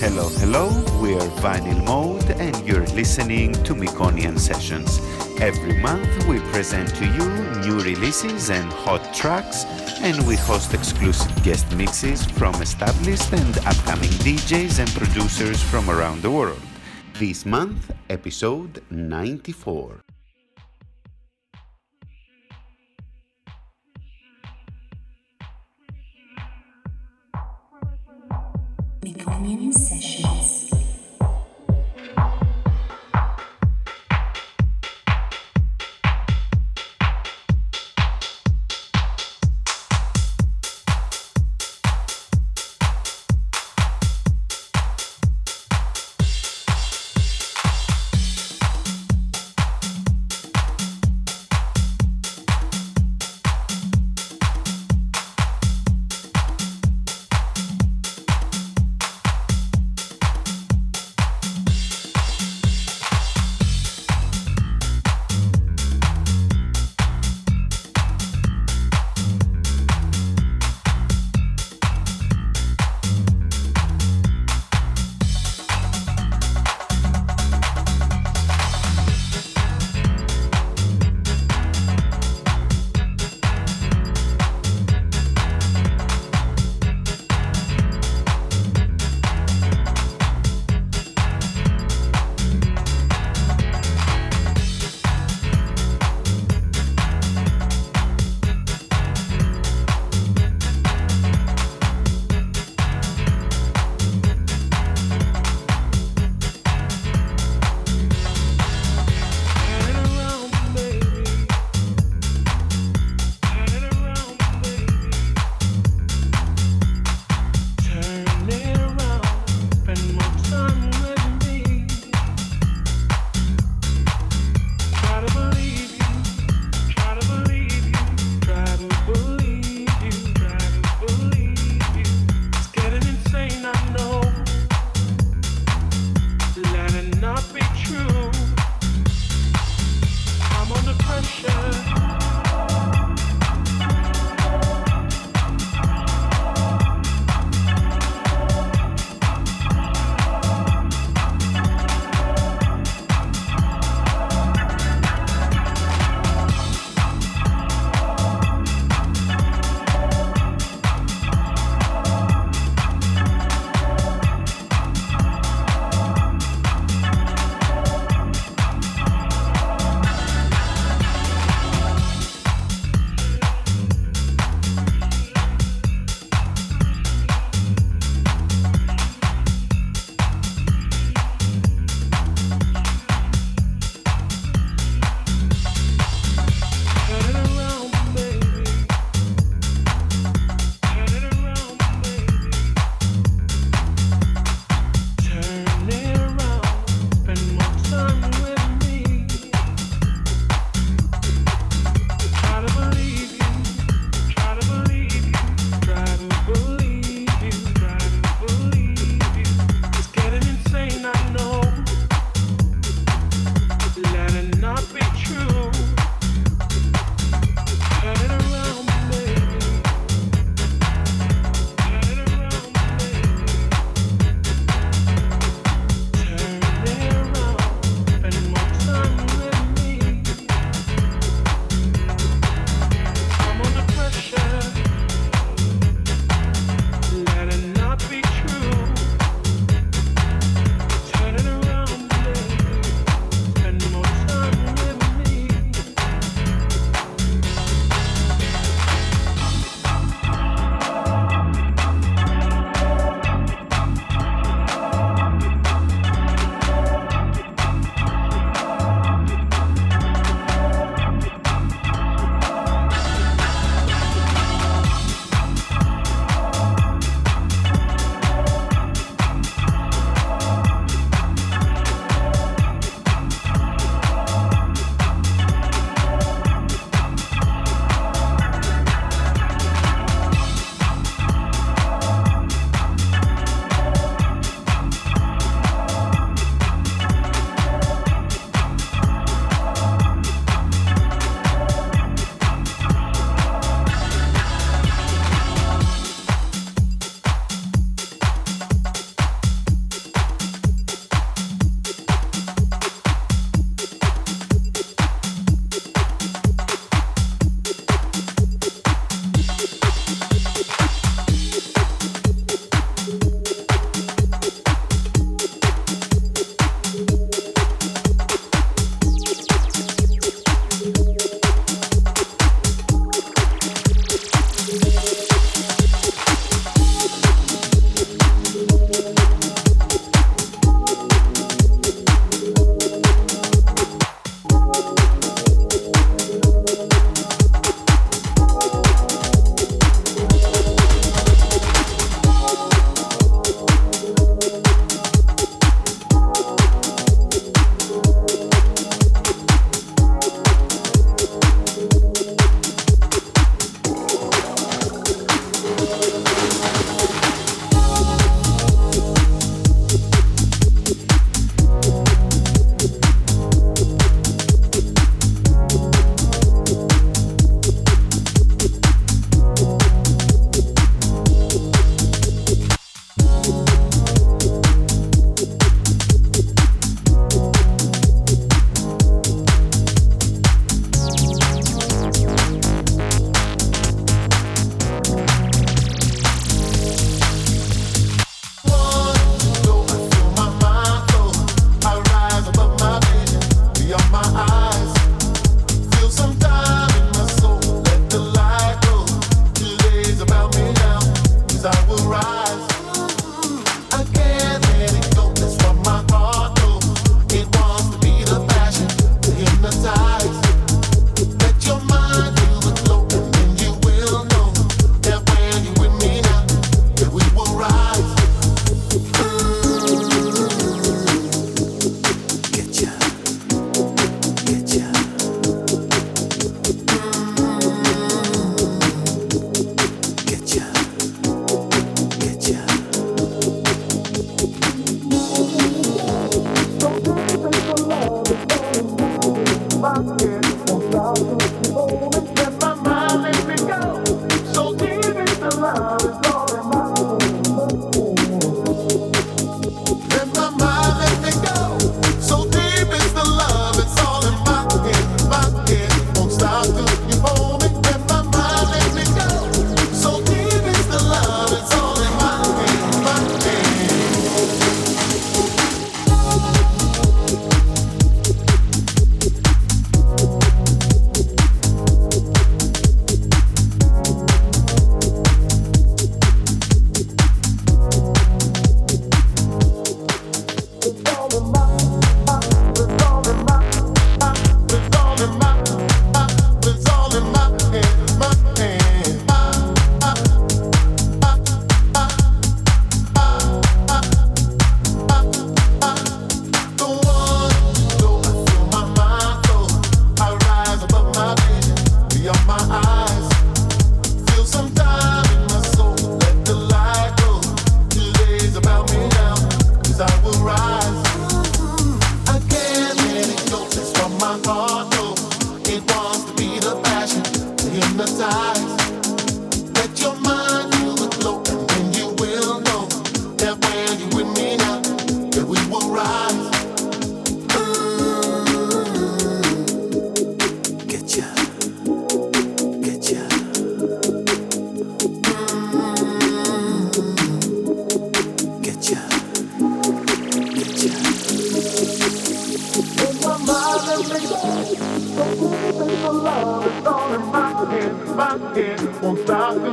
Hello, hello, we are Vinyl Mode and you're listening to Mekonian Sessions. Every month we present to you new releases and hot tracks and we host exclusive guest mixes from established and upcoming DJs and producers from around the world. This month, episode 94. Mekonian Sessions.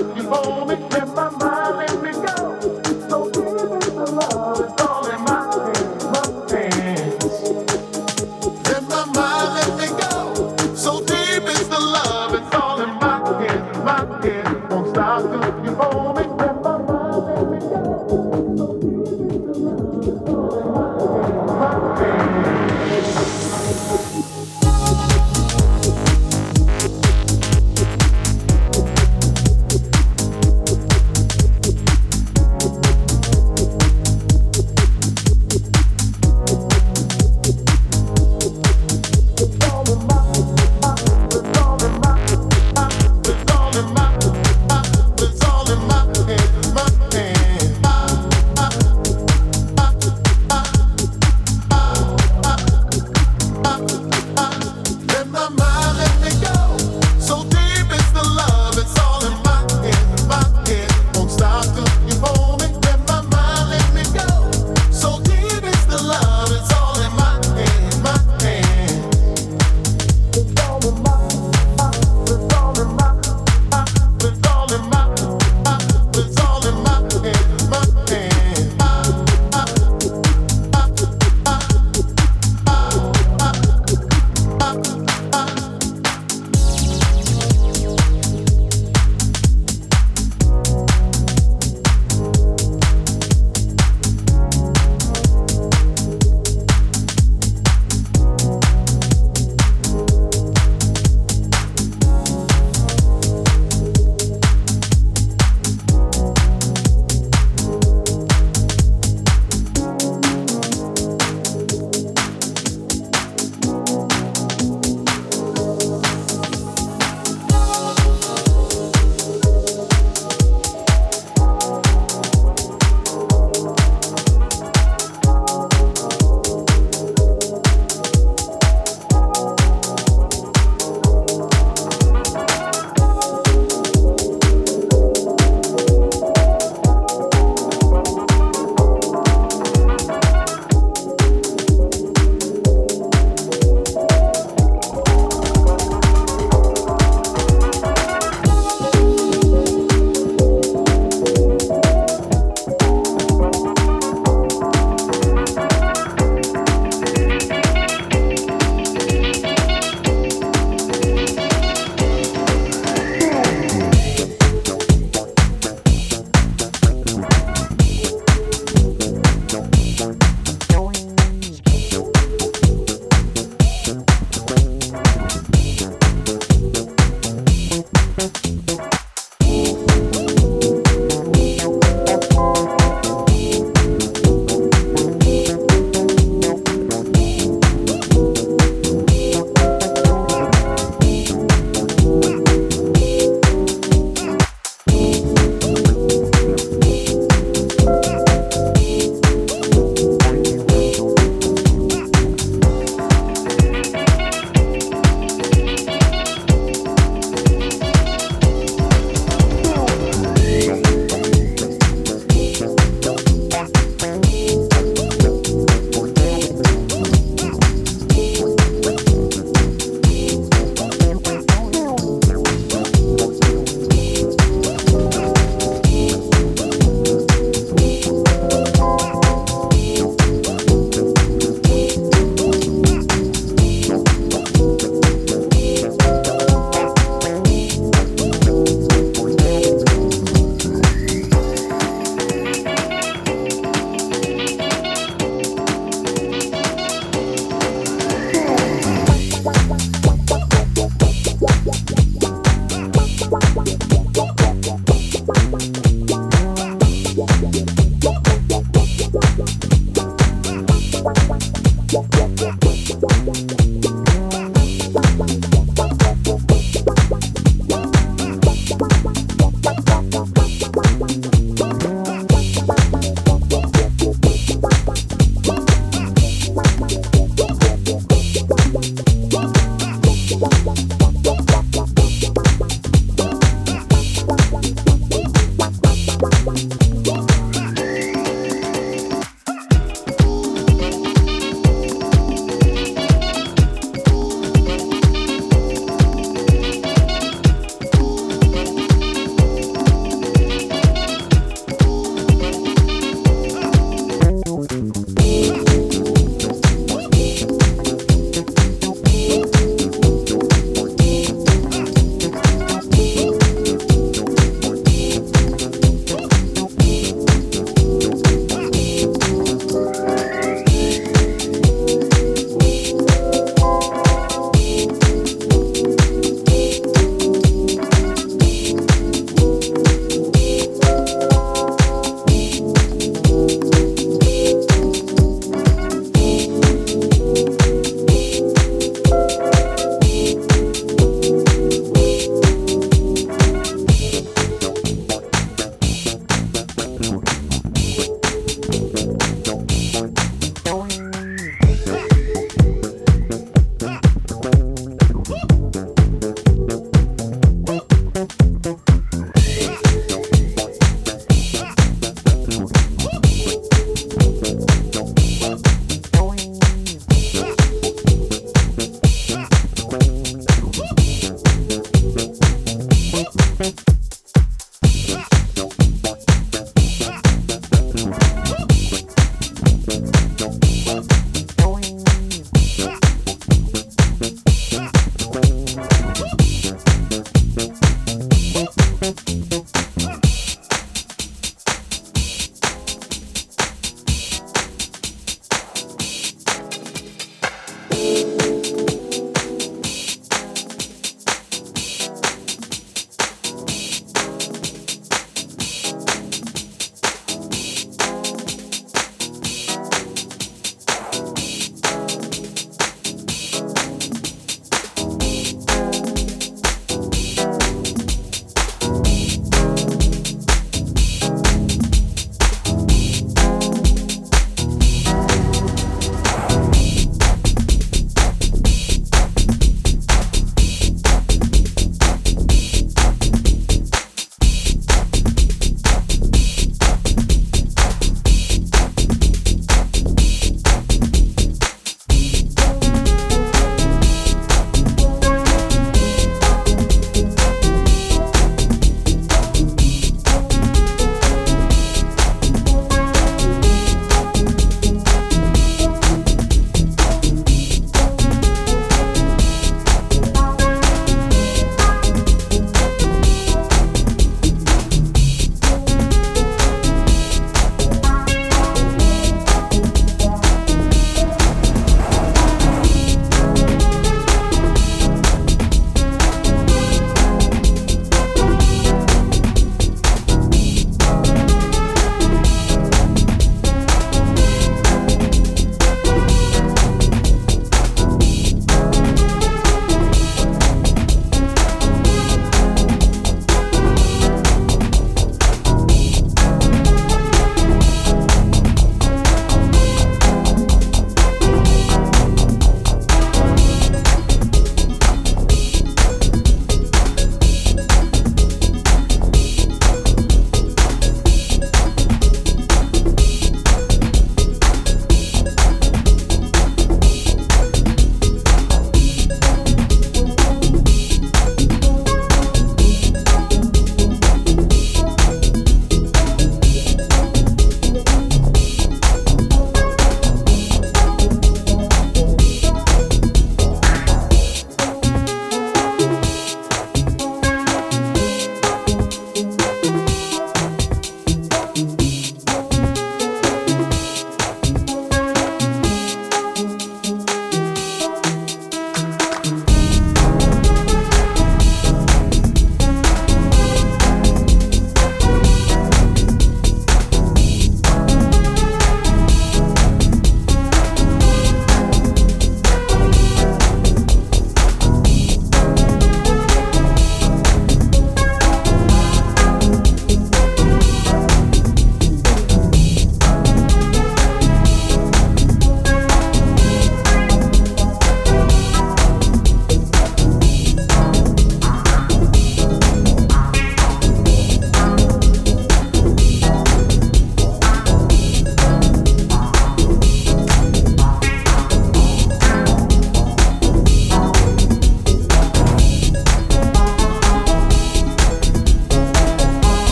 You fall me in my mind.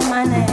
call my name.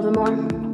little bit more.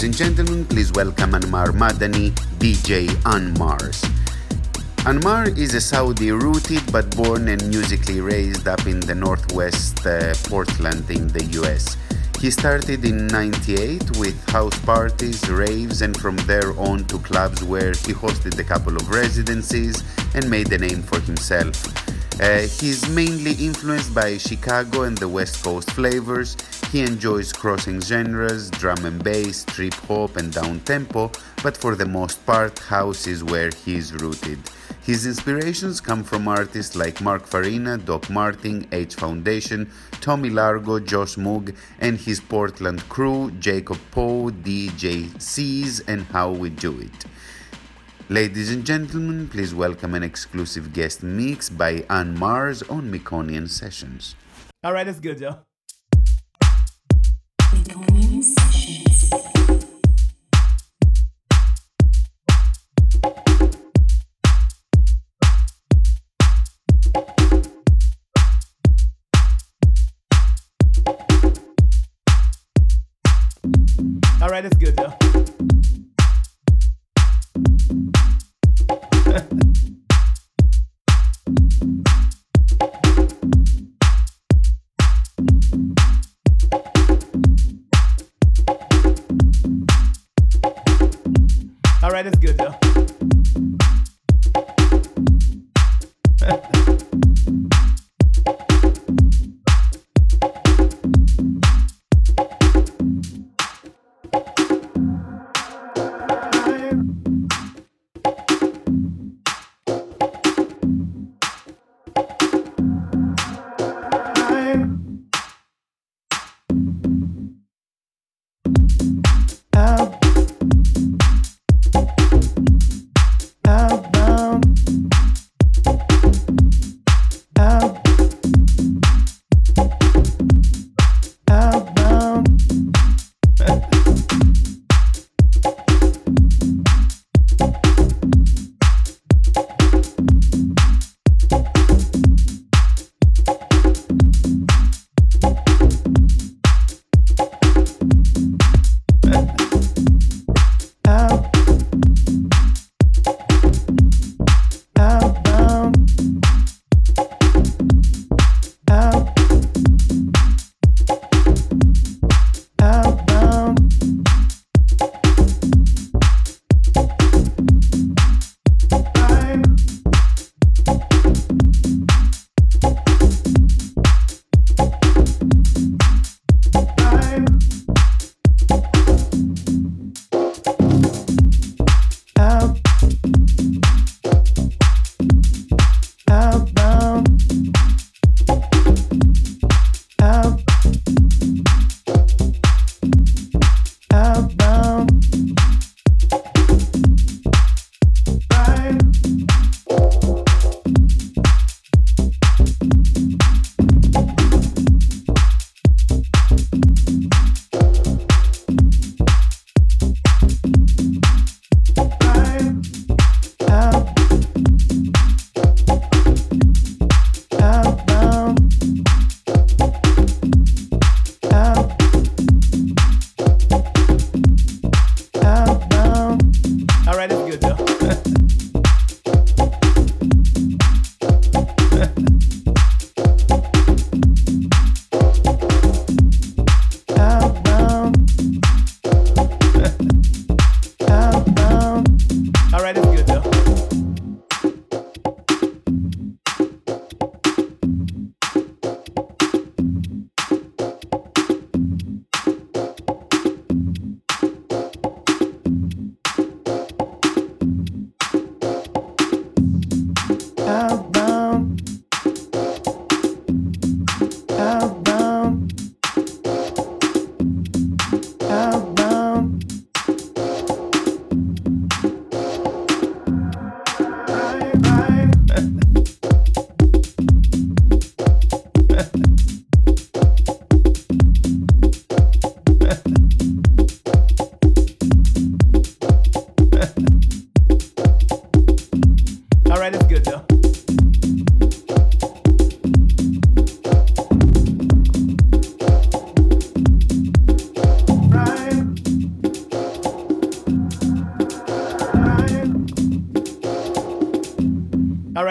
Ladies and gentlemen, please welcome Anmar Madani, DJ Anmars. Anmar is a Saudi rooted but born and musically raised up in the northwest uh, Portland in the US. He started in 98 with house parties, raves, and from there on to clubs where he hosted a couple of residencies and made a name for himself. Uh, he's mainly influenced by Chicago and the West Coast flavors. He enjoys crossing genres, drum and bass, trip hop, and down tempo, but for the most part, house is where he's rooted. His inspirations come from artists like Mark Farina, Doc Martin, H Foundation, Tommy Largo, Josh Moog, and his Portland crew, Jacob Poe, DJ C's, and How We Do It. Ladies and gentlemen, please welcome an exclusive guest mix by Anmars on Mekonian Sessions. All right, that's good, Joe.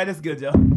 That's good, Joe.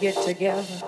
Get together.